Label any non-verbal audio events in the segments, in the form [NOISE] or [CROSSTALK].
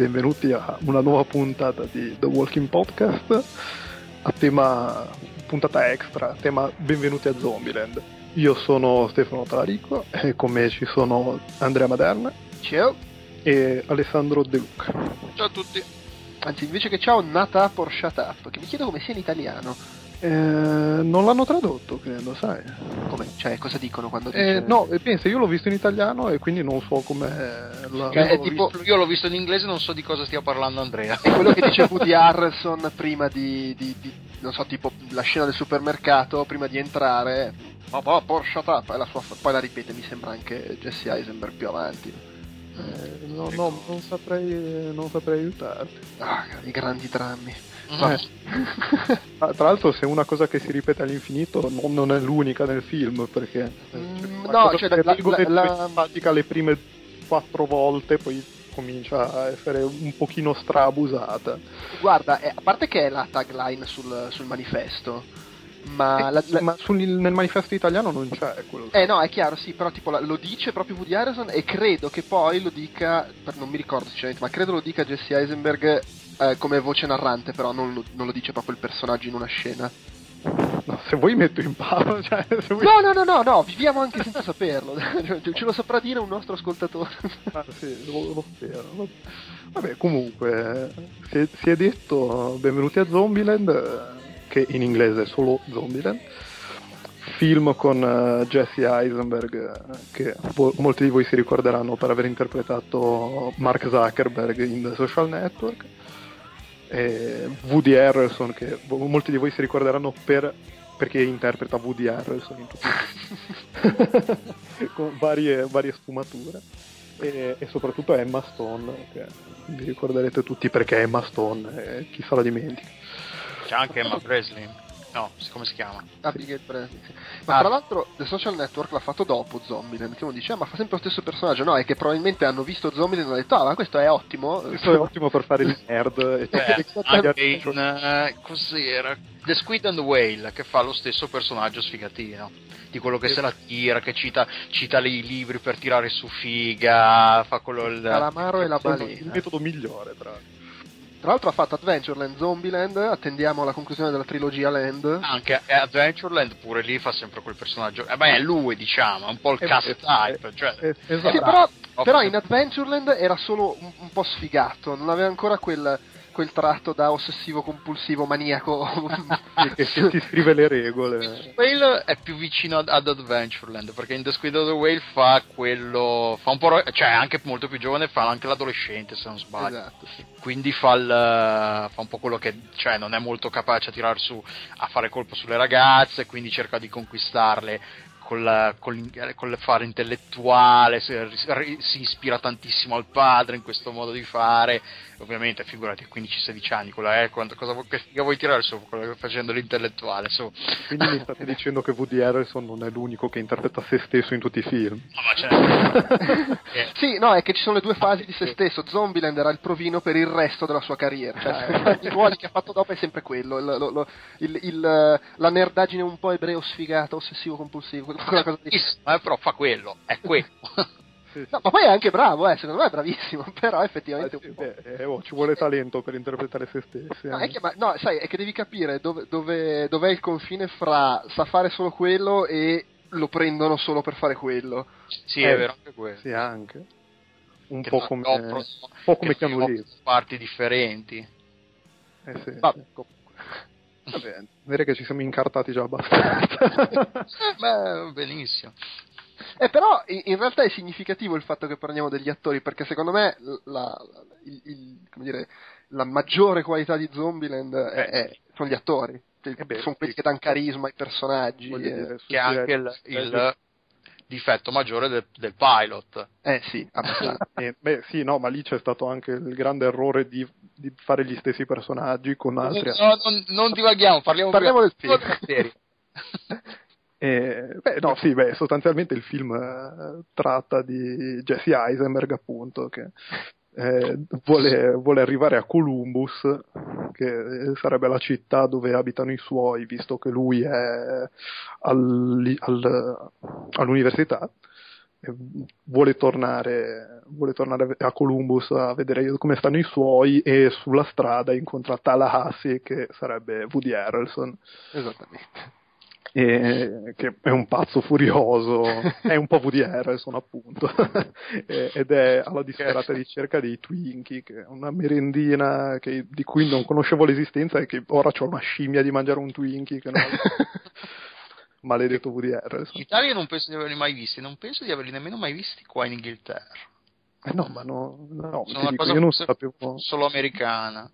a benvenuti a una nuova puntata di The Walking Podcast a tema puntata extra, tema benvenuti a Zombieland. Io sono Stefano Talarico e con me ci sono Andrea Maderna. Ciao. E Alessandro De Luca. Ciao a tutti. Anzi, invece che ciao, Nata por shut up, che mi chiedo come sia in italiano. Eh, non l'hanno tradotto, credo, sai. Come? Cioè, cosa dicono quando eh, dice... No, pensa, io l'ho visto in italiano e quindi non so come la... Cioè, tipo, visto... io l'ho visto in inglese non so di cosa stia parlando Andrea. È quello che dice [LAUGHS] Woody Harrelson prima di, di, di, non so, tipo la scena del supermercato, prima di entrare, ma oh, Porsche e la sua, poi la ripete, mi sembra anche Jesse Eisenberg più avanti. Eh, no, no, non saprei, non saprei aiutarti. Ah, i grandi drammi. Eh. Ah, tra l'altro, se è una cosa che si ripete all'infinito, non, non è l'unica nel film, perché mm, no, cioè, la, la, la, fatica le prime quattro volte, poi comincia a essere un pochino strabusata. Guarda, eh, a parte che è la tagline sul, sul manifesto, ma, eh, la, la... ma sul, nel manifesto italiano non c'è quello. Eh no, è chiaro, sì, però tipo lo dice proprio Woody Harrison e credo che poi lo dica, non mi ricordo sinceramente, ma credo lo dica Jesse Eisenberg eh, come voce narrante, però non lo, non lo, dice proprio il personaggio in una scena. No, se vuoi metto in pausa. [LAUGHS] Cioè, vuoi... No, no, no, no, no, viviamo anche senza saperlo. [LAUGHS] Ce lo saprà dire un nostro ascoltatore. [LAUGHS] ah, sì, lo, lo spero. Vabbè, comunque, si è, si è detto benvenuti a Zombieland, che in inglese è solo Zombieland film con uh, Jesse Eisenberg che vo- molti di voi si ricorderanno per aver interpretato Mark Zuckerberg in The Social Network e Woody Harrelson che molti di voi si ricorderanno per, perché interpreta Woody Harrelson in tutti [LAUGHS] con varie, varie sfumature. E, e, soprattutto Emma Stone che vi ricorderete tutti perché è Emma Stone e chi se la dimentica. C'è anche Emma Presley No, come si chiama? Abigail Breslin. Sì. Ma ah. tra l'altro The Social Network l'ha fatto dopo Zombieland, che uno dice, ah, ma fa sempre lo stesso personaggio. No, è che probabilmente hanno visto Zombieland e hanno detto, ah, ma questo è ottimo. Questo è ottimo per fare il nerd. e [LAUGHS] eh, anche in, uh, cos'era? The Squid and the Whale, che fa lo stesso personaggio sfigatino. Di quello che se la tira, che cita, cita i libri per tirare su figa, fa quello... Il calamaro e la balena. Il metodo migliore, tra l'altro. Tra l'altro ha fatto Adventureland, Zombieland, attendiamo la conclusione della trilogia Land. Anche Adventureland pure lì fa sempre quel personaggio. Eh beh, è lui, diciamo, è un po' il eh, cast eh, type. Eh, cioè... eh, esatto. Sì, però, però, in Adventureland era solo un, un po' sfigato, non aveva ancora quel quel tratto da ossessivo compulsivo maniaco [LAUGHS] che, che ti scrive le regole. Whale è più vicino ad, ad, Adventureland perché in The Squid of the Whale fa quello fa un po' cioè anche molto più giovane fa anche l'adolescente se non sbaglio. Esatto. Quindi fa, il, fa, un po' quello che cioè non è molto capace a tirar su a fare colpo sulle ragazze, quindi cerca di conquistarle col, col, col fare intellettuale, si, si, ispira tantissimo al padre in questo modo di fare, ovviamente figurati a 15-16 anni, quella è quanto, cosa che vuoi tirare su facendo l'intellettuale su. Quindi mi state dicendo che Woody Harrelson non è l'unico che interpreta se stesso in tutti i film? No, ma certo. eh. [LAUGHS] Sì, no, è che ci sono le due fasi di se stesso, Zombieland era il provino per il resto della sua carriera, cioè, [LAUGHS] i ruoli che ha fatto dopo è sempre quello, il, lo, lo, il, il, la nerdaggine un po' ebreo sfigata, ossessivo compulsivo, quella cosa di... Ma però fa quello, è quello. [LAUGHS] No, ma poi è anche bravo, eh, secondo me è bravissimo, [LAUGHS] però effettivamente... Eh, beh, eh, oh, ci vuole talento per interpretare se stessi. No, eh. che, ma, no, sai, è che devi capire dove, dove, dov'è il confine fra sa fare solo quello e lo prendono solo per fare quello. Sì, è vero anche quello. Sì, anche. Un po' come, un po' come Keanu Reeves. parti differenti. Eh sì. Vabbè, comunque. Vabbè, direi che ci siamo incartati già abbastanza. [LAUGHS] Beh, benissimo. Eh, però in realtà è significativo il fatto che parliamo degli attori, perché secondo me la, il, il, dire, la maggiore qualità di Zombieland è, è, sono gli attori. Cioè, eh beh, sono quelli che danno carisma ai personaggi. Eh, che è anche il, il difetto maggiore del, del pilot. Eh sì, [LAUGHS] eh, beh sì, no, ma lì c'è stato anche il grande errore di, di fare gli stessi personaggi con altri... No, non, non divaghiamo, parliamo, parliamo del film. [LAUGHS] E, beh, no, sì, beh, sostanzialmente il film eh, tratta di Jesse Eisenberg, appunto, che eh, vuole, vuole, arrivare a Columbus, che sarebbe la città dove abitano i suoi, visto che lui è al, al, all'università. vuole tornare, vuole tornare a Columbus a vedere come stanno i suoi e sulla strada incontra Tallahassee che sarebbe Woody Harrelson. Esattamente. E, che è un pazzo furioso, è un po' Woody Harrelson appunto, [LAUGHS] ed è alla disperata ricerca dei Twinkie, che è una merendina che, di cui non conoscevo l'esistenza e che ora ho una scimmia di mangiare un Twinkie. Che non... [LAUGHS] maledetto Woody Harrelson. In Italia non penso di averli mai visti, non penso di averli nemmeno mai visti qua in Inghilterra. Eh no, ma no, no Sono una dico, cosa io non sapevo, solo americana.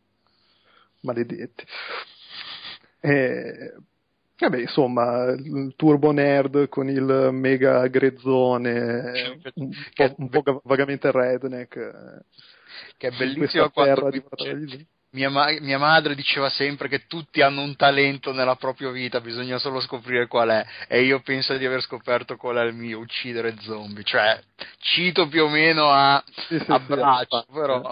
maledetti. E, vabbè, insomma, il turbo nerd con il mega grezzone, un po', un po' ga- vagamente redneck. eh, Che è questa quando mia, ma- mia madre diceva sempre che tutti hanno un talento nella propria vita, bisogna solo scoprire qual è. E io penso di aver scoperto qual è il mio, uccidere zombie. Cioè, cito più o meno a, Sì, sì, a sì, braccio, infatti. però.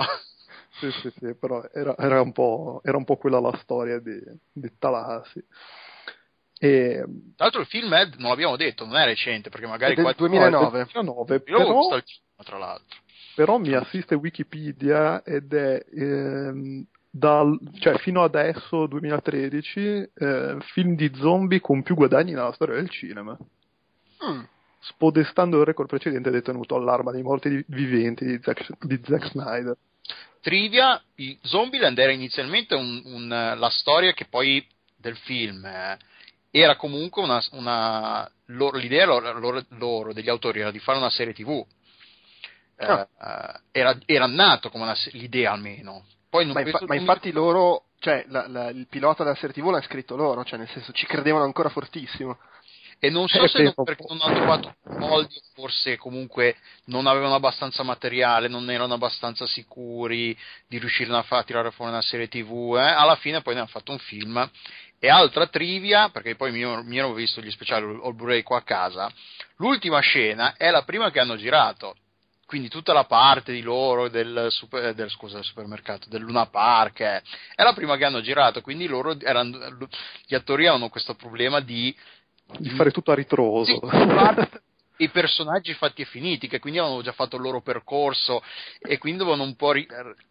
Sì, sì, sì, però era, era un, po', era un po' quella la storia di, di Tallahassee. E, Tra l'altro il film è, non l'abbiamo detto, non è recente, perché magari È del qua... 2009. no, è del 2009, Io l'avevo visto però, cinema, tra l'altro. però mi assiste Wikipedia ed è ehm, dal, cioè fino adesso, 2013, eh, film di zombie con più guadagni nella storia del cinema. Mm. spodestando il record precedente detenuto all'arma dei morti viventi di Zack, di Zack Snyder. Trivia, Zombieland era inizialmente un- un, la storia che poi del film eh, era comunque una, una- loro- l'idea loro, loro- degli autori era di fare una serie tv. Eh, Ah. eh, era, era nato come una l'idea almeno. Poi Ma, infa- ma mi infatti ricordo- loro, cioè la- la- il pilota della serie TV l'ha scritto loro, cioè nel senso ci credevano ancora fortissimo. E non so Eh, se non perché non hanno trovato soldi, forse comunque non avevano abbastanza materiale, non erano abbastanza sicuri di riuscire a far tirare fuori una serie TV. eh. Alla fine poi ne hanno fatto un film. E altra trivia, perché poi mi, mi ero visto gli speciali il Blu-ray qua a casa, l'ultima scena è la prima che hanno girato. Quindi tutta la parte di loro del, super- del, scusa, del supermercato, del Luna Park, eh, è la prima che hanno girato. Quindi loro erano, gli attori avevano questo problema di Di fare tutto a ritroso. sì, i personaggi fatti e finiti, che quindi avevano già fatto il loro percorso e quindi dovevano un po' ri-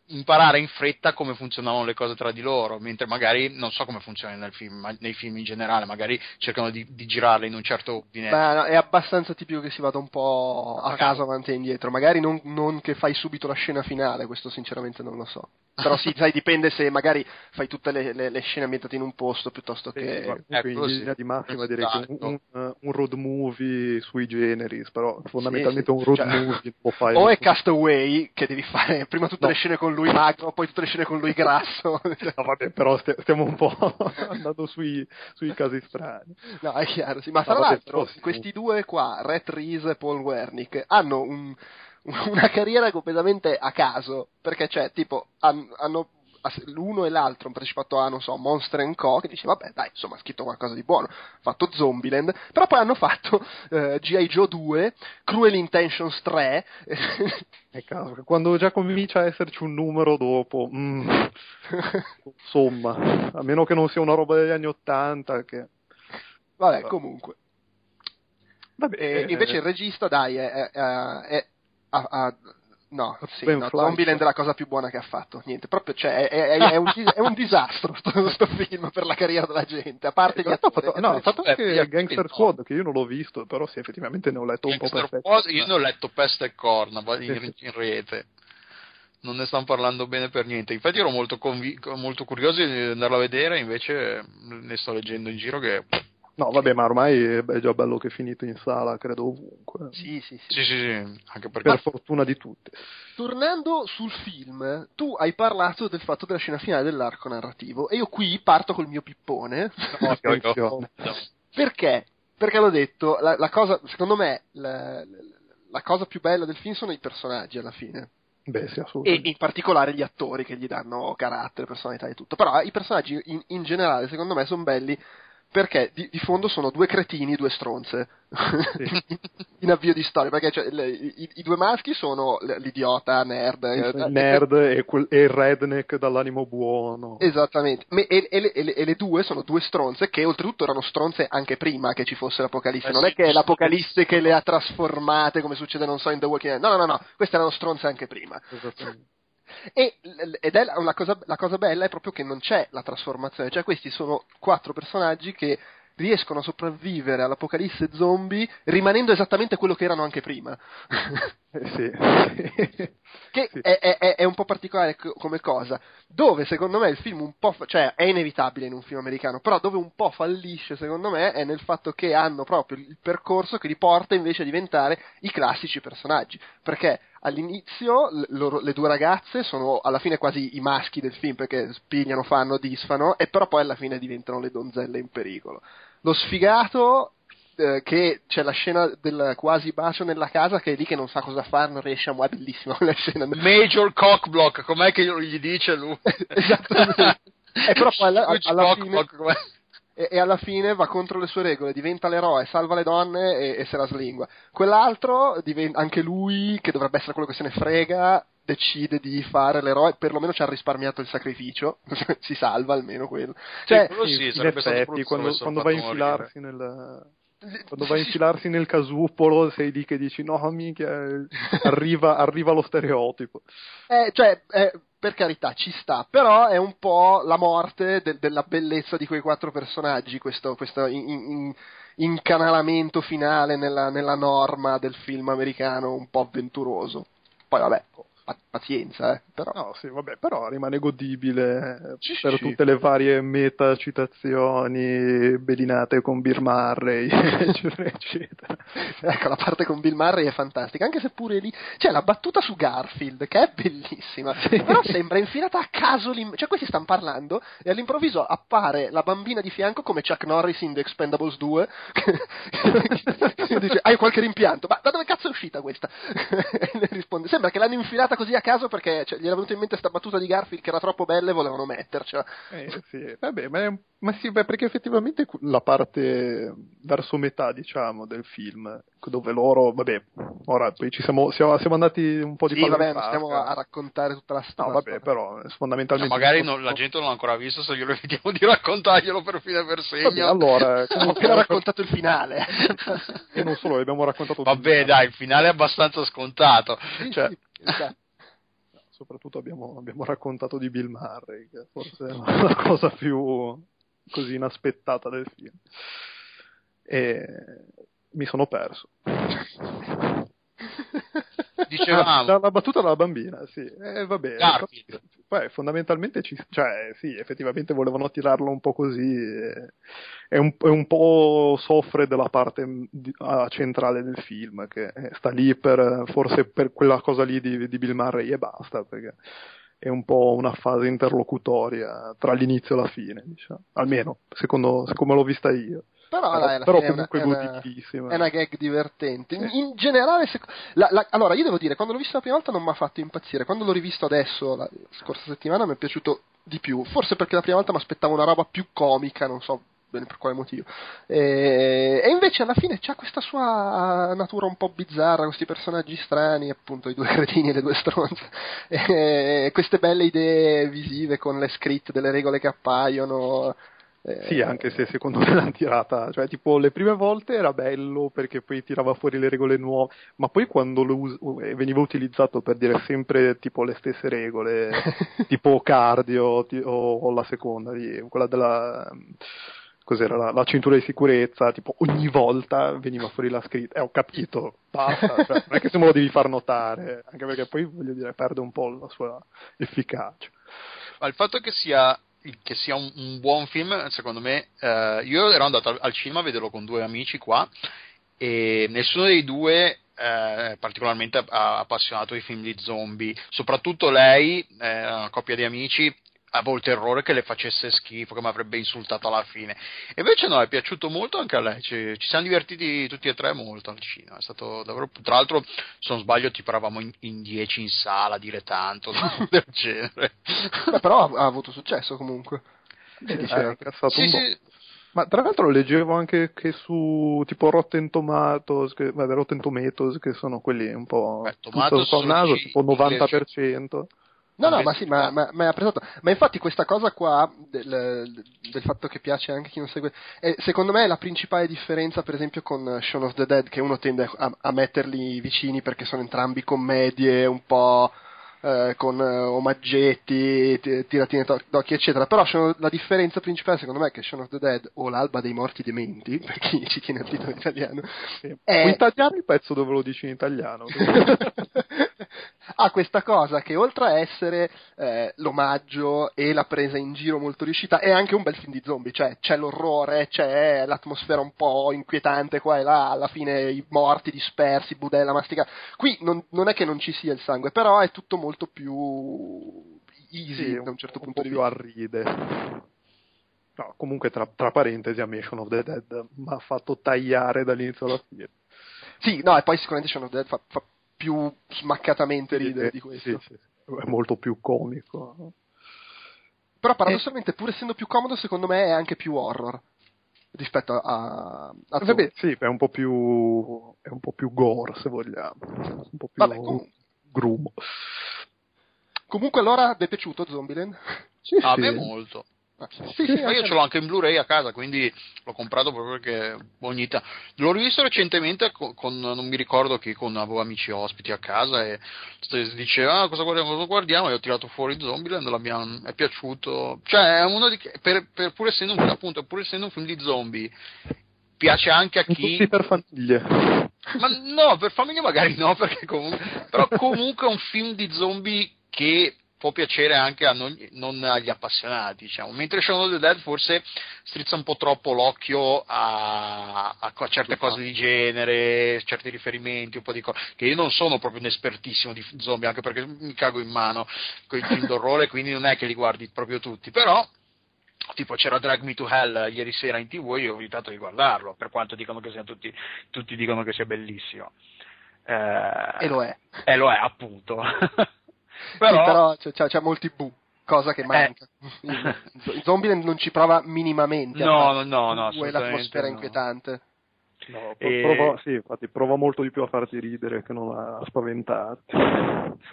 imparare in fretta come funzionavano le cose tra di loro, mentre magari non so come funziona nel film, ma nei film in generale, magari cercano di, di girarle in un certo ordine. Beh, no, è abbastanza tipico che si vada un po' a Ah, caso avanti e indietro. Magari non, non che fai subito la scena finale, questo sinceramente non lo so. Però sì, sai, dipende se magari fai tutte le, le- le scene ambientate in un posto piuttosto Sì, che... comunque ecco, in sì. linea di massima direi che un, Esatto. un- un road movie sui generis, però fondamentalmente un road Cioè, movie lo fai O è Castaway, che devi fare [LAUGHS] prima tutte No. le scene con lui magro, poi tutte le scene con lui grasso. [LAUGHS] No, vabbè, però stia- stiamo un po' [LAUGHS] andando sui, sui casi strani. No, è chiaro, sì. Ma No, tra vabbè, l'altro, sì, questi due qua, Rhett Reese e Paul Wernick, hanno un- [LAUGHS] una carriera completamente a caso, perché cioè, tipo, han- hanno l'uno e l'altro hanno partecipato a, non so, Monster Co, che dice, vabbè, dai, insomma, ha scritto qualcosa di buono, ha fatto Zombieland, però poi hanno fatto eh, G.I. Joe 2, Cruel Intentions 3, [LAUGHS] È caso quando già comincia a esserci un numero dopo, mm, [LAUGHS] insomma, a meno che non sia una roba degli anni Ottanta, che... vabbè, comunque. Vabbè, E invece il regista, dai, è, è, è- ha- ha- no, sì, Ben no. Zombieland è la cosa più buona che ha fatto. Niente, proprio, cioè, è, è- è un, è un disastro sto, sto film per la carriera della gente, a parte gli ha attori. fatto, no, ha fatto Eh, anche attori Gangster. Squad, che io non l'ho visto, però sì, effettivamente ne ho letto un po' Gangster perfetto. Squad, io ne ho letto peste e corna in, Sì, sì. in rete. Non ne stanno parlando bene per niente. Infatti ero molto, convi- molto curioso di andarlo a vedere, invece ne sto leggendo in giro che... No, vabbè, ma ormai è già bello che è finito in sala, credo ovunque. Sì, sì, sì. Sì, sì, sì, anche perché... Per fortuna di tutti. Tornando sul film, tu hai parlato del fatto della scena finale dell'arco narrativo e io qui parto col mio pippone. No, Attenzione. no. Perché? Perché l'ho detto, la, la cosa, secondo me, la, la cosa più bella del film sono i personaggi alla fine. Beh, sì, e in particolare gli attori che gli danno carattere, personalità e tutto. Però i personaggi in, in generale, secondo me, sono belli perché di, di, fondo sono due cretini, due stronze sì. [LAUGHS] in avvio di storia. Perché cioè, le, i, i, due maschi sono l'idiota, nerd, il eh, nerd e, quel, e, il redneck dall'animo buono. Esattamente. E, e, le, e, le, due sono due stronze che oltretutto erano stronze anche prima che ci fosse l'Apocalisse. Eh, non sì, è che è l'Apocalisse che le ha trasformate come succede, non so, in The Walking Dead. No, no, no, no. Queste erano stronze anche prima. Esattamente. E, ed è la cosa, la cosa bella è proprio che non c'è la trasformazione, cioè questi sono quattro personaggi che riescono a sopravvivere all'apocalisse zombie rimanendo esattamente quello che erano anche prima. [LAUGHS] Sì. [LAUGHS] che sì. È, è, è, un po' particolare come cosa, dove secondo me il film un po', fa- cioè è inevitabile in un film americano, però dove un po' fallisce secondo me è nel fatto che hanno proprio il percorso che li porta invece a diventare i classici personaggi, perché all'inizio loro, le due ragazze sono alla fine quasi i maschi del film perché spigliano, fanno, disfano e però poi alla fine diventano le donzelle in pericolo. Lo sfigato eh, che c'è la scena del quasi bacio nella casa che è lì che non sa cosa fare, non riesce a muovere, bellissima quella scena. Major cockblock, com'è che gli dice lui? [LAUGHS] Esattamente. [LAUGHS] e però poi alla, alla fine e, e, alla fine va contro le sue regole, diventa l'eroe, salva le donne e, e se la slingua. Quell'altro, diventa, anche lui, che dovrebbe essere quello che se ne frega, decide di fare l'eroe, perlomeno ci ha risparmiato il sacrificio, [LAUGHS] si salva almeno quello. Cioè, sì, sì, in effetti, quando, quando va a infilarsi nel quando va a infilarsi nel casupolo sei lì che dici no minchia arriva, arriva lo stereotipo eh, cioè eh, per carità ci sta, però è un po' la morte de- della bellezza di quei quattro personaggi, questo, questo in- in- incanalamento finale nella, nella norma del film americano un po' avventuroso. Poi vabbè, pazienza, eh, però. No, sì, vabbè, però rimane godibile sì, per sì. tutte le varie meta citazioni belinate con Bill Murray, [LAUGHS] eccetera, eccetera. Ecco, la parte con Bill Murray è fantastica, anche se pure lì c'è la battuta su Garfield, che è bellissima, sì. però sembra infilata a caso, lì, cioè questi stanno parlando e all'improvviso appare la bambina di fianco come Chuck Norris in The Expendables 2, [LAUGHS] che dice, hai qualche rimpianto? Ma da dove cazzo è uscita questa? [LAUGHS] e le risponde, sembra che l'hanno infilata così a caso perché cioè, gli era venuta in mente questa battuta di Garfield che era troppo bella e volevano mettercela. Eh, sì, vabbè, ma, è, ma sì, beh, perché effettivamente la parte verso metà, diciamo, del film, dove loro, vabbè, ora poi ci siamo, siamo, siamo andati un po' di Sì, vabbè, non stiamo a raccontare tutta la storia. No, vabbè, però fondamentalmente... No, magari non, la gente non l'ha ancora visto, se glielo evitiamo di raccontarglielo per fine per segno. Vabbè, allora... [LAUGHS] Ho appena raccontato il finale. e non solo, abbiamo raccontato... Vabbè, dai, il finale è abbastanza scontato. Sì, cioè... sì, esatto soprattutto abbiamo, abbiamo, raccontato di Bill Murray, che forse è la cosa più così inaspettata del film. E mi sono perso. Dicevamo. Ah, la, battuta della bambina, sì. Eh, vabbè. Garfield. Poi fondamentalmente ci, cioè, sì, effettivamente volevano tirarlo un po' così. Eh, è, un, è, un, po' soffre della parte di, uh, centrale del film, che sta lì per, forse per quella cosa lì di, di Bill Murray e basta, perché è un po' una fase interlocutoria tra l'inizio e la fine, diciamo. Almeno, secondo, come l'ho vista io. Però, però, dai, però comunque è una, È una gag divertente. In, in generale, se, la, la, allora io devo dire, quando l'ho visto la prima volta non mi ha fatto impazzire. Quando l'ho rivisto adesso, la scorsa settimana, mi è piaciuto di più. Forse perché la prima volta mi aspettavo una roba più comica, non so bene per quale motivo. E, e, invece alla fine c'ha questa sua natura un po' bizzarra, questi personaggi strani, appunto i due [LAUGHS] cretini e le due stronze, e, queste belle idee visive con le scritte delle regole che appaiono, eh, sì, anche se secondo me [LAUGHS] l'hanno tirata, cioè tipo le prime volte era bello perché poi tirava fuori le regole nuove, ma poi quando us- eh, veniva utilizzato per dire sempre tipo le stesse regole, [LAUGHS] tipo cardio ti- o, o, la seconda, quella della cos'era la, la, cintura di sicurezza, tipo ogni volta veniva fuori la scritta, e eh, ho capito, basta, cioè, non è che se me lo devi far notare, anche perché poi voglio dire perde un po' la sua efficacia. Ma il fatto che sia che sia un, un, buon film, secondo me, eh, io ero andato al, cinema a vederlo con due amici qua e nessuno dei due eh, particolarmente appassionato ai film di zombie, soprattutto lei, eh, una coppia di amici, avevo il terrore che le facesse schifo, che mi avrebbe insultato alla fine. E invece no, è piaciuto molto anche a lei, ci, ci siamo divertiti tutti e tre molto al cinema, è stato davvero, tra l'altro se non sbaglio ti paravamo in, in dieci in sala a dire tanto [LAUGHS] del genere. Beh, però ha, ha, avuto successo comunque. Sì, eh, sì, sì. Ma tra l'altro leggevo anche che su tipo Rotten Tomatoes, che, vabbè, Rotten Tomatoes, che sono quelli un po', Beh, un po' naso, tipo 90%. No, no, ma sì, ma, ma, ma è apprezzato. Ma infatti questa cosa qua, del, del, fatto che piace anche chi non segue, è, secondo me è la principale differenza, per esempio, con Shaun of the Dead, che uno tende a, a metterli vicini perché sono entrambi commedie, un po' eh, con eh, omaggetti, t- tiratine d'occhio, eccetera. Però la differenza principale, secondo me, è che Shaun of the Dead o l'alba dei morti dementi, [LAUGHS] per chi ci tiene al titolo italiano, sì. è... in italiano il pezzo dove lo dici in italiano. [LAUGHS] ha questa cosa che oltre a essere eh, l'omaggio e la presa in giro molto riuscita, è anche un bel film di zombie, cioè c'è l'orrore, c'è l'atmosfera un po' inquietante qua e là, alla fine i morti dispersi, budella masticata. Qui non, non è che non ci sia il sangue, però è tutto molto più easy sì, da un certo un punto di vista. più aride. No, comunque tra, tra parentesi a me Shaun of the Dead mi ha fatto tagliare dall'inizio alla fine. Sì, no, e poi sicuramente Shaun of the Dead fa, fa più smaccatamente ridere sì, di questo. Sì, è molto più comico. Però paradossalmente, e... pur essendo più comodo, secondo me è anche più horror rispetto a, a Vabbè, sì, è un po' più è un po' più gore se vogliamo un po' più Vabbè, com- grumo Comunque allora vi è piaciuto Zombieland? Sì, a sì. me molto. Ah, sì, sì, sì, io ce l'ho anche in Blu-ray a casa, quindi l'ho comprato proprio perché ogni tanto. L'ho rivisto recentemente con, con, non mi ricordo chi, con avevo amici ospiti a casa e diceva ah, cosa guardiamo, cosa guardiamo, e ho tirato fuori Zombieland, l'abbiamo, è piaciuto. Cioè, è uno di per, per, pur essendo un, appunto, pur essendo un film di zombie, piace anche a chi. Tutti per famiglie. Ma no, per famiglia magari no, [LAUGHS] perché comunque. Però comunque è un film di zombie che può piacere anche a non, non agli appassionati, diciamo. mentre Shaun of the Dead forse strizza un po' troppo l'occhio a, a, a certe cose di genere, certi riferimenti, un po' di cose, che io non sono proprio un espertissimo di zombie, anche perché mi cago in mano con i film d'orrore, [LAUGHS] quindi non è che li guardi proprio tutti, però tipo c'era Drag Me to Hell ieri sera in tv e io ho evitato di guardarlo, per quanto dicono che sia tutti, tutti dicono che sia bellissimo. Eh, e lo è. E lo è, appunto. [LAUGHS] Però, sì, però c'è, c'è, c'è, molti bu, cosa che manca. Eh. Zombieland non ci prova minimamente. No, no, no, no. l'atmosfera no. inquietante. No, e... prova, sì, infatti prova molto di più a farti ridere che non a spaventarti.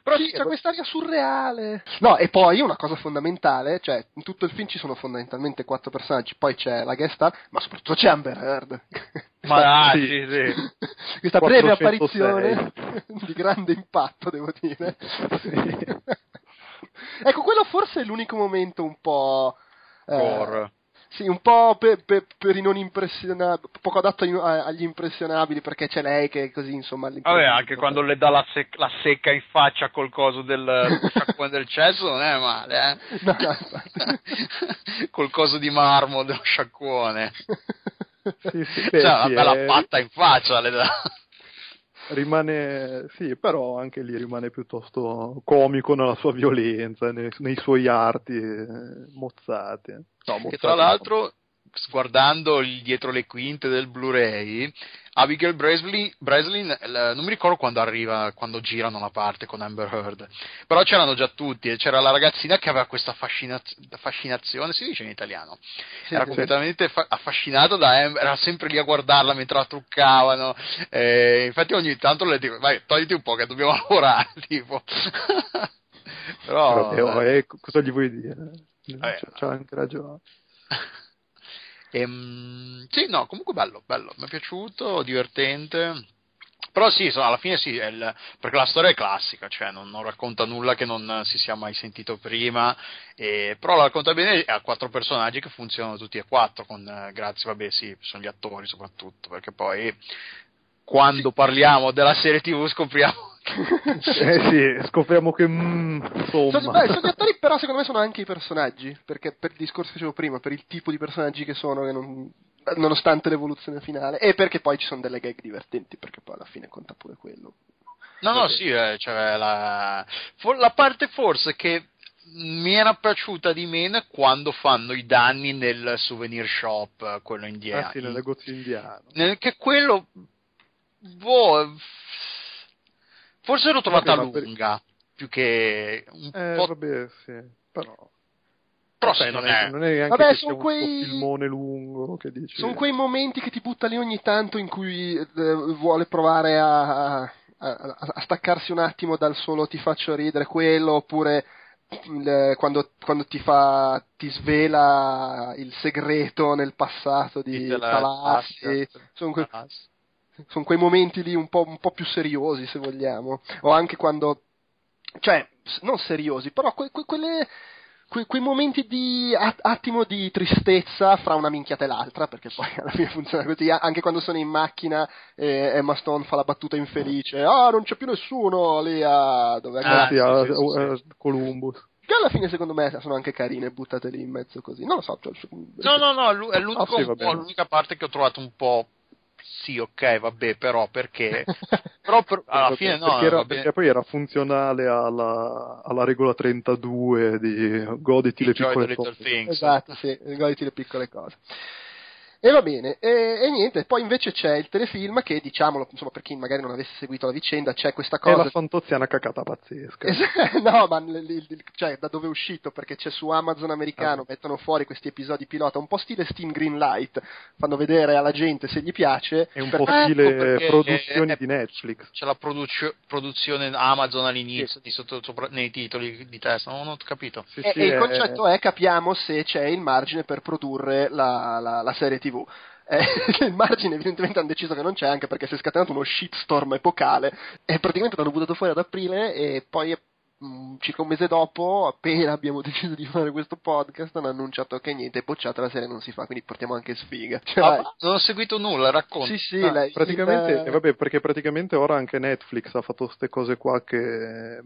Però sì, c'è quest'aria surreale. No, e poi una cosa fondamentale, cioè in tutto il film ci sono fondamentalmente quattro personaggi, poi c'è la guest star, ma soprattutto c'è Amber Heard. [LAUGHS] Ma ah, sì, sì. [LAUGHS] Questa breve apparizione di grande impatto, devo dire. Sì. [LAUGHS] ecco, quello forse è l'unico momento un po'... Eh, sì, un po' per, per, per i non impressionabili, poco adatto agli impressionabili perché c'è lei che è così, insomma. Vabbè, anche quando le dà la, sec- la, secca in faccia col coso del [LAUGHS] sciacquone del cesso non è male, eh? No, no, [LAUGHS] col coso di marmo dello sciacquone. [LAUGHS] Sì, sì, cioè, una bella è... patta in faccia le dà rimane, sì, però anche lì rimane piuttosto comico nella sua violenza, nei, nei suoi arti eh, mozzati. No, mozzati. tra l'altro, guardando dietro le quinte del Blu-ray, Abigail Breslin, Breslin non mi ricordo quando arriva, quando girano la parte con Amber Heard, però c'erano già tutti e c'era la ragazzina che aveva questa fascinaz- fascinazione, si dice in italiano, sì, era sì. completamente fa- affascinata da Amber, era sempre lì a guardarla mentre la truccavano, eh, infatti ogni tanto le dico, vai, togliti un po' che dobbiamo [LAUGHS] lavorare, tipo. [LAUGHS] però... però eh, cosa gli vuoi dire? Eh, c'ha anche ragione. [LAUGHS] Ehm, sì, no, comunque bello, bello, mi è piaciuto, divertente. Però sì, insomma, alla fine sì, il, perché la storia è classica, cioè non, non, racconta nulla che non si sia mai sentito prima, e, però la racconta bene ha quattro personaggi che funzionano tutti e quattro, con, eh, grazie, vabbè sì, sono gli attori soprattutto, perché poi quando parliamo della serie tv scopriamo [LAUGHS] eh sì, scopriamo che mm, insomma. Sono, beh, sono gli attori, però secondo me sono anche i personaggi. Perché per il discorso che facevo prima, per il tipo di personaggi che sono, che non, nonostante l'evoluzione finale, e perché poi ci sono delle gag divertenti, perché poi alla fine conta pure quello. No, no, sì, eh, cioè la, la parte forse che mi era piaciuta di meno è quando fanno i danni nel souvenir shop, quello indiano. Ah sì, nel negozio indiano. Che quello, boh, Forse l'ho trovata vabbè, lunga, per... più che un eh, po'... vabbè, sì, però... Però sì, non, è... non è neanche Vabbè, sono quei- un filmone lungo che dici. Sono quei momenti che ti butta lì ogni tanto in cui eh, vuole provare a, a- a- a staccarsi un attimo dal solo ti faccio ridere quello, oppure il- quando, quando ti fa ti svela il segreto nel passato di Talassi. Sono que-. Sono quei momenti lì un po', un po' più seriosi, se vogliamo, o anche quando, cioè, non seriosi, però que- que- quelle, que- quei momenti di attimo di tristezza fra una minchiata e l'altra, perché poi [LAUGHS] alla fine funziona così, anche quando sono in macchina e Emma Stone fa la battuta infelice, ah, non c'è più nessuno lì a... dove Ah, Sì, a- a- Columbus. Che alla fine secondo me sono anche carine buttate lì in mezzo così, non lo so. Cioè, No, no, no, è l'unico- Ah, sì, l'unica parte che ho trovato un po'. Sì, ok, vabbè, però perché. [LAUGHS] però per- alla fine no. perché, era- perché poi era funzionale alla, alla regola 32 di goditi le Enjoy piccole the little cose. things. Esatto, sì, goditi le piccole cose. E va bene, e, e niente, poi invece c'è il telefilm che, diciamolo, insomma, per chi magari non avesse seguito la vicenda, c'è questa È cosa... la fantoziana cacata pazzesca. Es- [LAUGHS] no, ma l- l- l- cioè, da dove è uscito? Perché c'è su Amazon americano, Ah. mettono fuori questi episodi pilota, un po' stile Steam Greenlight, fanno vedere alla gente se gli piace. È un per- po' Ecco stile perché- produzioni eh, di Netflix. C'è la produzio- produzione Amazon all'inizio, di sotto, sopra- nei titoli di testa, non ho capito. Sì, E, sì, e il è- concetto è capiamo se c'è il margine per produrre la, la- la serie TV. Eh, [LAUGHS] il margine evidentemente hanno deciso che non c'è anche perché si è scatenato uno shitstorm epocale e praticamente l'hanno buttato fuori ad aprile e poi mh, circa un mese dopo appena abbiamo [LAUGHS] deciso di fare questo podcast hanno annunciato che niente è bocciata la serie non si fa quindi portiamo anche sfiga. [LAUGHS] Cioè, Ah, non ho seguito nulla, racconta. sì sì Ah, la- il- praticamente, eh, vabbè, perché praticamente ora anche Netflix ha fatto queste cose qua che eh,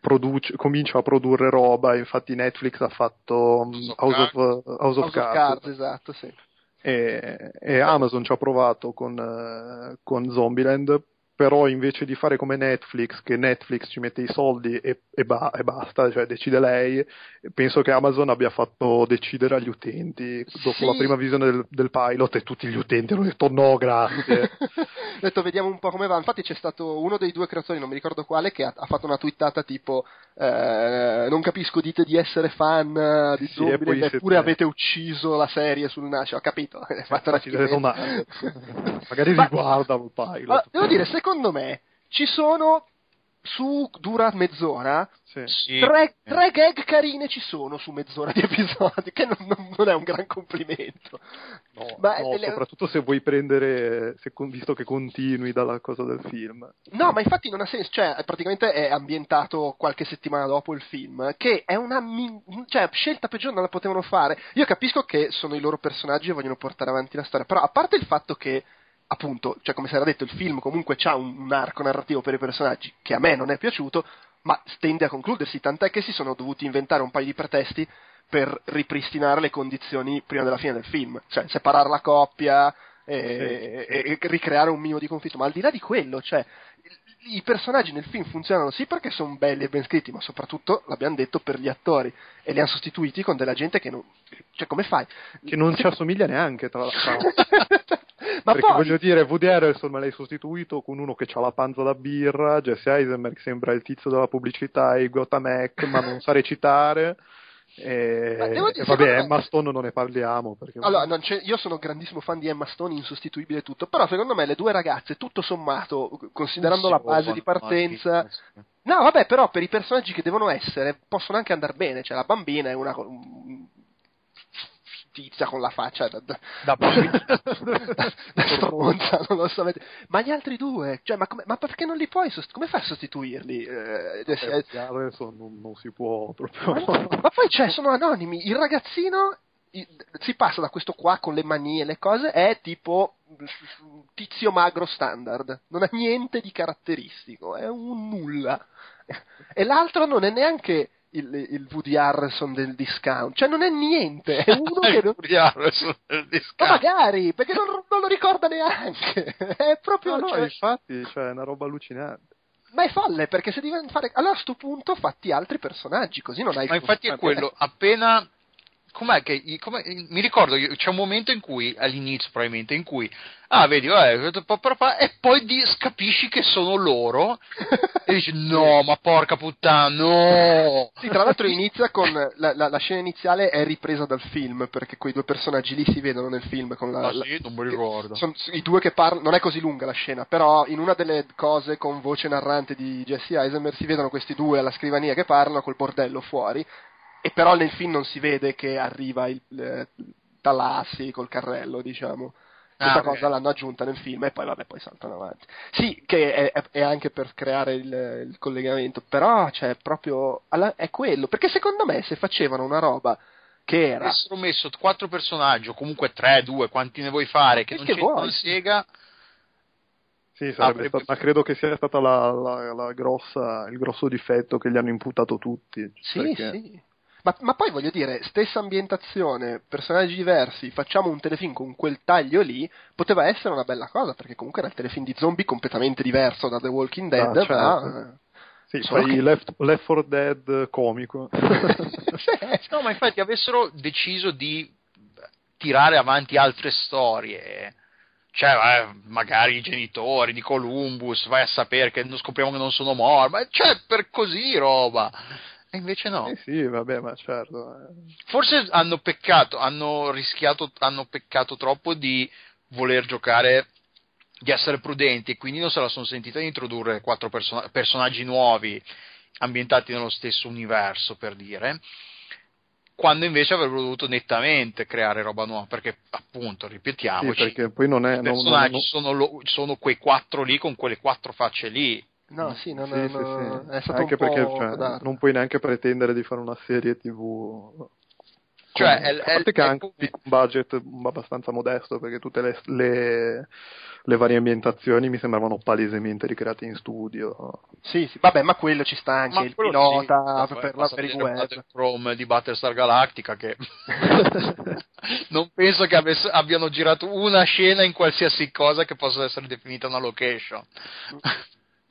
produce- comincia a produrre roba, infatti Netflix ha fatto mm, House of House of, House of House of Cards, Cards esatto sì e, e Amazon ci ha provato con, eh, con Zombieland, però invece di fare come Netflix, che Netflix ci mette i soldi e, e ba- e basta, cioè decide lei, penso che Amazon abbia fatto decidere agli utenti, dopo Sì. la prima visione del, del pilot, e tutti gli utenti hanno detto no, grazie. ho [LAUGHS] detto vediamo un po' come va infatti c'è stato uno dei due creatori non mi ricordo quale che ha, ha fatto una twittata tipo eh, non capisco dite di essere fan eh, di Sì, e poi eppure siete- avete ucciso la serie sul nascere ho capito [LAUGHS] è fatta una ma- [LAUGHS] magari Ma- riguarda il pilot. Allora, devo dire secondo me ci sono su dura mezz'ora Sì. Tre, tre gag carine ci sono su mezz'ora di episodi [LAUGHS] che non, non- non è un gran complimento No, Ma- no, le- soprattutto se vuoi prendere, se con- visto che continui dalla cosa del film. No, ma infatti non ha senso, cioè praticamente è ambientato qualche settimana dopo il film, che è una min- cioè, scelta peggiore non la potevano fare. Io capisco che sono i loro personaggi e vogliono portare avanti la storia, però a parte il fatto che appunto, cioè come si era detto, il film comunque ha un, un arco narrativo per i personaggi che a me non è piaciuto, ma tende a concludersi, tant'è che si sono dovuti inventare un paio di pretesti per ripristinare le condizioni prima della fine del film, cioè separare la coppia e, Sì, e- e ricreare un minimo di conflitto, ma al di là di quello, cioè i- i personaggi nel film funzionano sì perché sono belli e ben scritti, ma soprattutto, l'abbiamo detto, per gli attori e li hanno sostituiti con della gente che non... cioè come fai? Che non ci [LAUGHS] assomiglia neanche, tra l'altro. [LAUGHS] ma Perché poi... voglio dire, Woody Harrelson me l'hai sostituito con uno che ha la panza da birra, Jesse Eisenberg sembra il tizio della pubblicità e Gotham Mac, ma non sa recitare. E, Ma dire, e vabbè, me- Emma Stone non ne parliamo. Perché Allora, non c'è- io sono grandissimo fan di Emma Stone, insostituibile tutto, però secondo me le due ragazze, tutto sommato, considerando la base di partenza... No, vabbè, però per i personaggi che devono essere, possono anche andare bene, cioè la bambina è una... tizia con la faccia da, da, Da [LAUGHS] da- da stronza, non lo so. Ma gli altri due, cioè, ma, come- ma perché non li puoi sost- come fai a sostituirli? Eh, Eh, eh, Woody Harrelson non, non si può proprio. ma poi cioè, sono anonimi. Il ragazzino i- si passa da questo qua con le manie e le cose, è tipo tizio magro standard, non ha niente di caratteristico, è un nulla. E l'altro non è neanche il, il Woody Harrelson del discount, cioè non è niente, è uno che non... Ma magari, perché non, non lo ricorda neanche, [LAUGHS] è proprio... No, no, cioè- infatti, cioè, è una roba allucinante. ma è folle, perché se devi fare... Allora a sto punto fatti altri personaggi, così non hai... Ma infatti è quello, appena com'è che com'è, mi ricordo c'è un momento in cui all'inizio probabilmente in cui ah vedi vabbè, e poi di, capisci che sono loro [LAUGHS] e dici no ma porca puttana no! Sì tra l'altro inizia con la, la, la, scena iniziale è ripresa dal film perché quei due personaggi lì si vedono nel film con la, ah, sì, non mi ricordo. Sono i due che parlano non è così lunga la scena però in una delle cose con voce narrante di Jesse Eisenberg si vedono questi due alla scrivania che parlano col bordello fuori e però nel film non si vede che arriva il, eh, Talassi col carrello, diciamo. Questa ah, okay. cosa l'hanno aggiunta nel film e poi vabbè, poi saltano avanti. Sì, che è, è anche per creare il, il, collegamento, però cioè proprio alla, è quello, perché secondo me se facevano una roba che era avessero messo quattro personaggi o comunque tre, due, quanti ne vuoi fare, che, che non c'è una sega sì, sarebbe stato, ma credo che sia stato la, la, la grossa, il grosso difetto che gli hanno imputato tutti. Sì, perché... sì. Ma, ma, poi voglio dire, stessa ambientazione, personaggi diversi, facciamo un telefilm con quel taglio lì, poteva essere una bella cosa, perché comunque era il telefilm di zombie completamente diverso da The Walking Dead, ah, certo. ma... Sì, fai che... left, left 4 Dead comico. [LAUGHS] no, ma infatti avessero deciso di tirare avanti altre storie, cioè eh, magari i genitori di Columbus, vai a sapere che scopriamo che non sono morti, ma cioè per così roba. E invece no. Eh sì, vabbè, ma certo. Eh. Forse hanno peccato, hanno rischiato, hanno peccato troppo di voler giocare, di essere prudenti e quindi non se la sono sentita di introdurre quattro person- personaggi nuovi ambientati nello stesso universo, per dire quando invece avrebbero dovuto nettamente creare roba nuova, perché appunto, ripetiamoci, sì, perché poi non è, i personaggi non, non... Sono, lo, sono, quei quattro lì con quelle quattro facce lì, No, sì, non, sì, non, sì, è stato Anche perché cioè, non puoi neanche pretendere di fare una serie TV. Cioè, è, a parte che ha anche un budget abbastanza modesto, perché tutte le, le, le, varie ambientazioni mi sembravano palesemente ricreate in studio. Sì, sì, vabbè, ma quello ci sta anche ma il pilota sì, per, la, per il web. Chrome di Battlestar Galactica che [LAUGHS] non penso che avess- abbiano girato una scena in qualsiasi cosa che possa essere definita una location.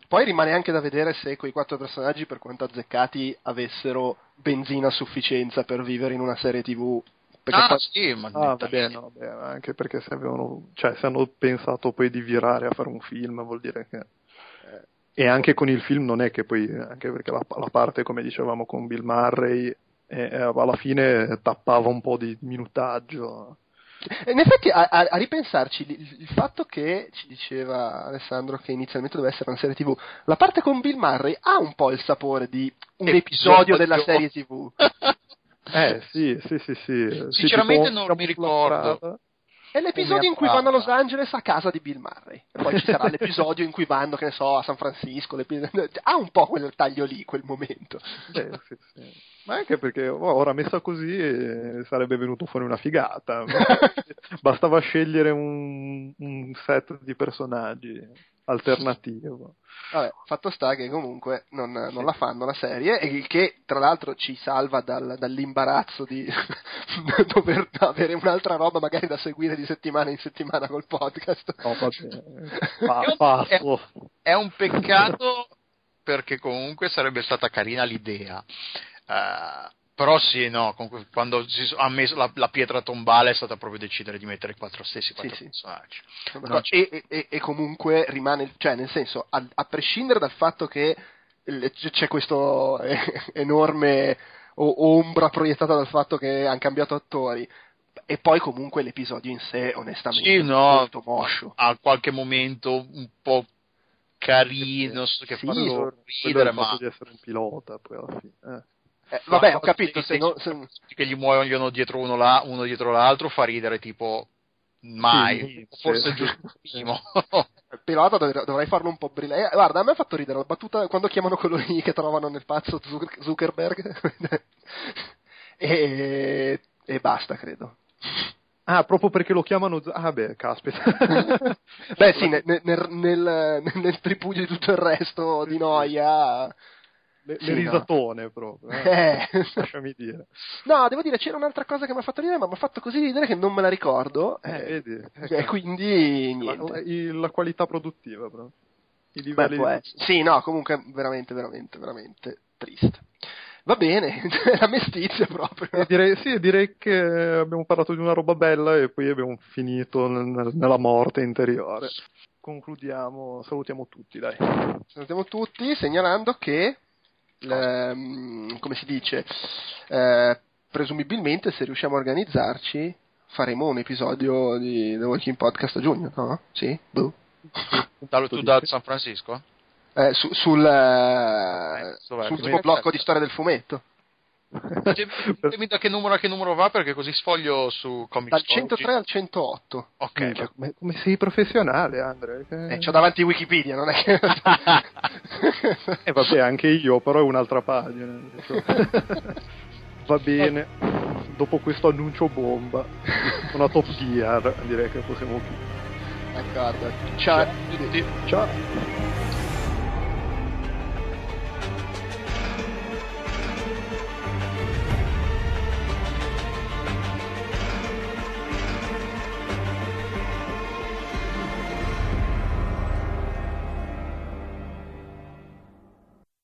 Poi rimane anche da vedere se quei quattro personaggi, per quanto azzeccati, avessero benzina a sufficienza per vivere in una serie TV. Perché ah, poi... sì, ma ah, vabbè, no, vabbè, anche perché se avevano, cioè, se hanno pensato poi di virare a fare un film, vuol dire che. E anche con il film non è che poi, anche perché la, la parte, come dicevamo, con Bill Murray, eh, alla fine tappava un po' di minutaggio. In effetti, a, a, a ripensarci, il, il, fatto che ci diceva Alessandro che inizialmente doveva essere una serie TV, la parte con Bill Murray ha un po' il sapore di un episodio della serie TV. [LAUGHS] eh, sì, sì, sì, sì. Sinceramente non mi ricordo. È l'episodio in cui vanno a Los Angeles a casa di Bill Murray. E poi ci sarà [LAUGHS] l'episodio in cui vanno, che ne so, a San Francisco. [LAUGHS] Ha un po' quel taglio lì, quel momento. Sì, sì, sì. Ma anche perché oh, ora messa così eh, sarebbe venuto fuori una figata. [LAUGHS] Bastava scegliere un, un set di personaggi alternativo. Vabbè, fatto sta che comunque non, non la fanno la serie, e il che tra l'altro ci salva dal, dall'imbarazzo di [LAUGHS] dover avere un'altra roba magari da seguire di settimana in settimana col podcast. No, vabbè. [LAUGHS] Pa- è, un, è un peccato perché comunque sarebbe stata carina l'idea. Uh, però sì, no, quando si ha messo la, la, pietra tombale è stata proprio decidere di mettere i quattro stessi quattro sì, personaggi. Sì. E, e, e, comunque rimane, cioè nel senso, a, a prescindere dal fatto che c'è questo enorme ombra proiettata dal fatto che hanno cambiato attori, e poi comunque l'episodio in sé onestamente sì, no, molto moscio a qualche momento un po' carino che sì, fa sorridere ma di essere un pilota poi alla fine eh. Eh, vabbè, ho capito. Se no, se... Che gli muoiono dietro uno, là, uno dietro l'altro fa ridere tipo mai. Sì, Forse sì. giusto il primo. Il [LAUGHS] pilota dovrei, dovrei farlo un po' brillare. Eh, guarda, a me ha fatto ridere la battuta quando chiamano quello lì che trovano nel pazzo Zuckerberg. [LAUGHS] e, e basta, credo. Ah, proprio perché lo chiamano. Ah, beh, caspita. [LAUGHS] beh, sì, nel, nel, nel, nel, tripudio di tutto il resto di noia le, sì, le risatone no. proprio. Eh. Eh. [LAUGHS] Lasciami dire. No, devo dire, c'era un'altra cosa che mi ha fatto ridere, ma mi ha fatto così ridere che non me la ricordo. Eh, vedi. E quindi niente. La, la, qualità produttiva, proprio. I livelli Beh, di... Sì, no, comunque veramente, veramente, veramente triste. Va bene, [LAUGHS] la mestizia proprio. E direi, sì, direi che abbiamo parlato di una roba bella e poi abbiamo finito nel, nella morte interiore. Concludiamo, salutiamo tutti, dai. Salutiamo tutti segnalando che, ehm, come si dice, eh, presumibilmente se riusciamo a organizzarci faremo un episodio di The Walking Podcast a giugno, no? Sì? Boh. Da, tu da San Francisco? Eh, su, sul, eh, sul tuo blocco di storia del fumetto. Dimmi da che numero a che numero va perché così sfoglio su Comic Dal 103 al 108. Ok. Minchia, come, come, sei professionale, Andre? Che... Eh, c'ho davanti Wikipedia, non è che... e [LAUGHS] eh, vabbè, anche io, però è un'altra pagina. Va bene. Dopo questo annuncio bomba, una top gear, direi che possiamo chiudere. D'accordo. Ciao a tutti. Ciao.